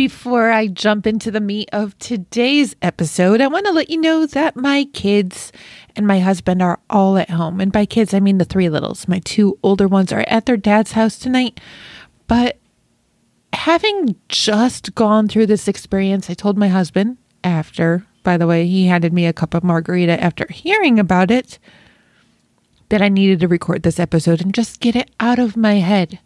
Before I jump into the meat of today's episode, I want to let you know that my kids and my husband are all at home. And by kids, I mean the three littles. My two older ones are at their dad's house tonight. But having just gone through this experience, I told my husband after, by the way, he handed me a cup of margarita after hearing about it, that I needed to record this episode and just get it out of my head.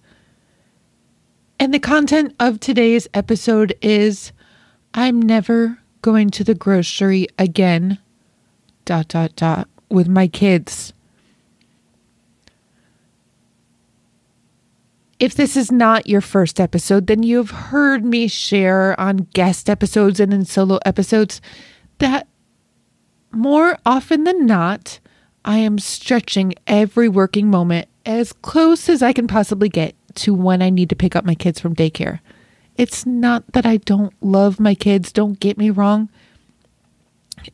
And the content of today's episode is I'm never going to the grocery again. Dot, dot, dot, with my kids. If this is not your first episode, then you've heard me share on guest episodes and in solo episodes that more often than not, I am stretching every working moment as close as I can possibly get to when I need to pick up my kids from daycare. It's not that I don't love my kids, don't get me wrong.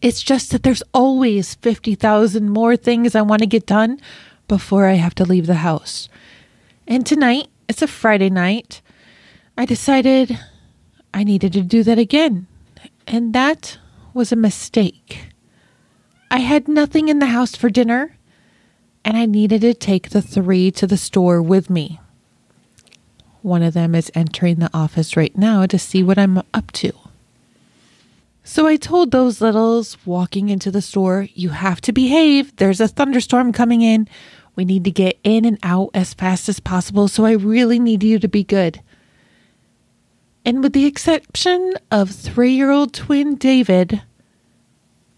It's just that there's always 50,000 more things I want to get done before I have to leave the house. And tonight, it's a Friday night, I decided I needed to do that again. And that was a mistake. I had nothing in the house for dinner, and I needed to take the three to the store with me. One of them is entering the office right now to see what I'm up to. So I told those littles walking into the store, you have to behave. There's a thunderstorm coming in. We need to get in and out as fast as possible. So I really need you to be good. And with the exception of three year old twin David,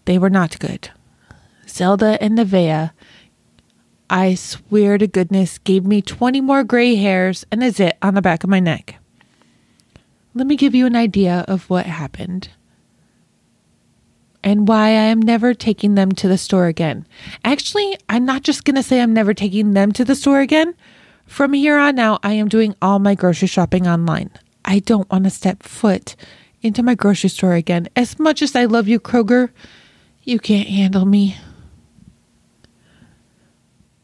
they were not good. Zelda and Nevaeh I swear to goodness, gave me 20 more gray hairs and a zit on the back of my neck. Let me give you an idea of what happened and why I am never taking them to the store again. Actually, I'm not just going to say I'm never taking them to the store again. From here on out, I am doing all my grocery shopping online. I don't want to step foot into my grocery store again. As much as I love you, Kroger, you can't handle me.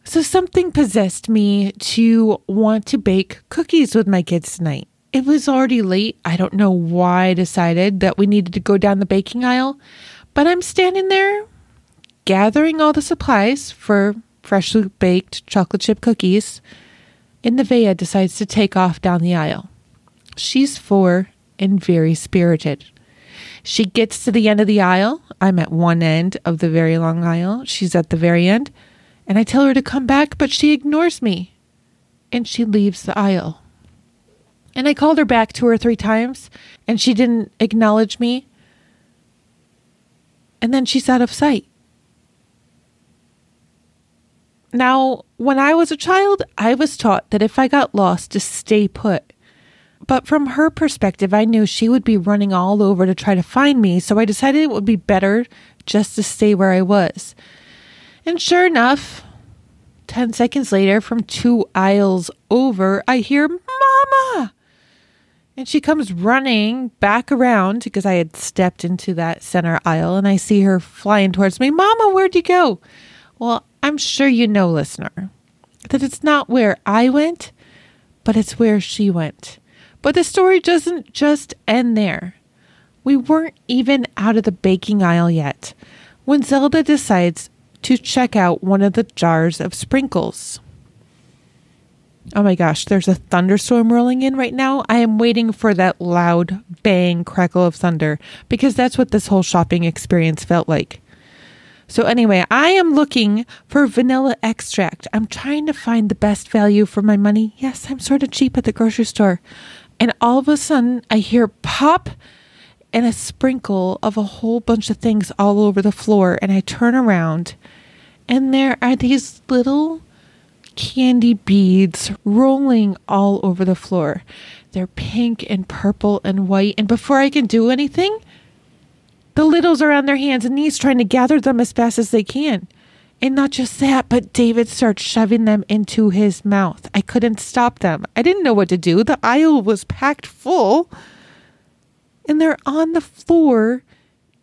So something possessed me to want to bake cookies with my kids tonight. It was already late. I don't know why I decided that we needed to go down the baking aisle, but I'm standing there gathering all the supplies for freshly baked chocolate chip cookies. And Nevaeh decides to take off down the aisle. She's four and very spirited. She gets to the end of the aisle. I'm at one end of the very long aisle. She's at the very end and I tell her to come back, but she ignores me and she leaves the aisle. And I called her back two or three times and she didn't acknowledge me. And then she's out of sight. Now, when I was a child, I was taught that if I got lost, to stay put. But from her perspective, I knew she would be running all over to try to find me, so I decided it would be better just to stay where I was. And sure enough, 10 seconds later, from two aisles over, I hear, Mama! And she comes running back around because I had stepped into that center aisle and I see her flying towards me. Mama, where'd you go? Well, I'm sure you know, listener, that it's not where I went, but it's where she went. But the story doesn't just end there. We weren't even out of the baking aisle yet when Zelda decides to check out one of the jars of sprinkles. Oh my gosh, there's a thunderstorm rolling in right now. I am waiting for that loud bang crackle of thunder because that's what this whole shopping experience felt like. So, anyway, I am looking for vanilla extract. I'm trying to find the best value for my money. Yes, I'm sort of cheap at the grocery store. And all of a sudden, I hear pop and a sprinkle of a whole bunch of things all over the floor. And I turn around and there are these little candy beads rolling all over the floor. They're pink and purple and white. And before I can do anything, The littles are on their hands and knees trying to gather them as fast as they can. And not just that, but David starts shoving them into his mouth. I couldn't stop them. I didn't know what to do. The aisle was packed full. And they're on the floor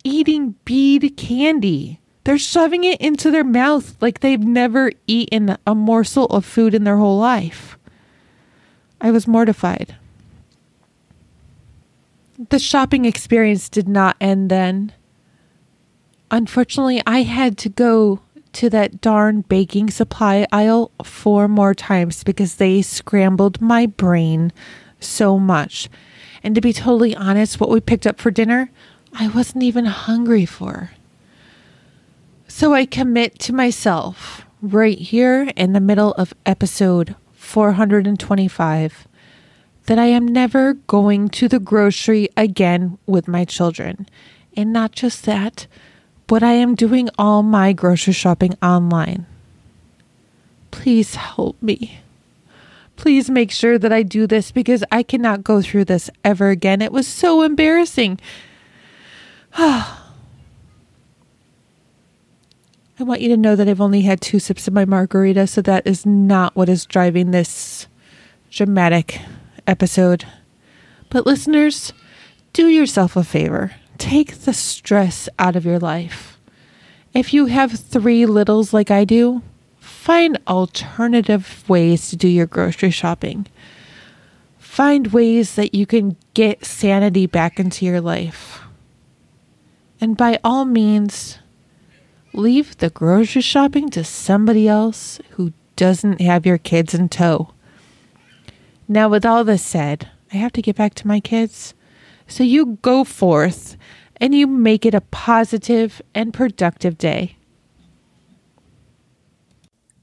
eating bead candy. They're shoving it into their mouth like they've never eaten a morsel of food in their whole life. I was mortified. The shopping experience did not end then. Unfortunately, I had to go to that darn baking supply aisle four more times because they scrambled my brain so much. And to be totally honest, what we picked up for dinner, I wasn't even hungry for. So I commit to myself right here in the middle of episode 425 that I am never going to the grocery again with my children. And not just that, but I am doing all my grocery shopping online. Please help me. Please make sure that I do this because I cannot go through this ever again. It was so embarrassing. I want you to know that I've only had two sips of my margarita, so that is not what is driving this dramatic episode. But listeners, do yourself a favor take the stress out of your life. If you have three littles like I do, find alternative ways to do your grocery shopping. Find ways that you can get sanity back into your life. And by all means, leave the grocery shopping to somebody else who doesn't have your kids in tow. Now, with all this said, I have to get back to my kids. So you go forth and you make it a positive and productive day.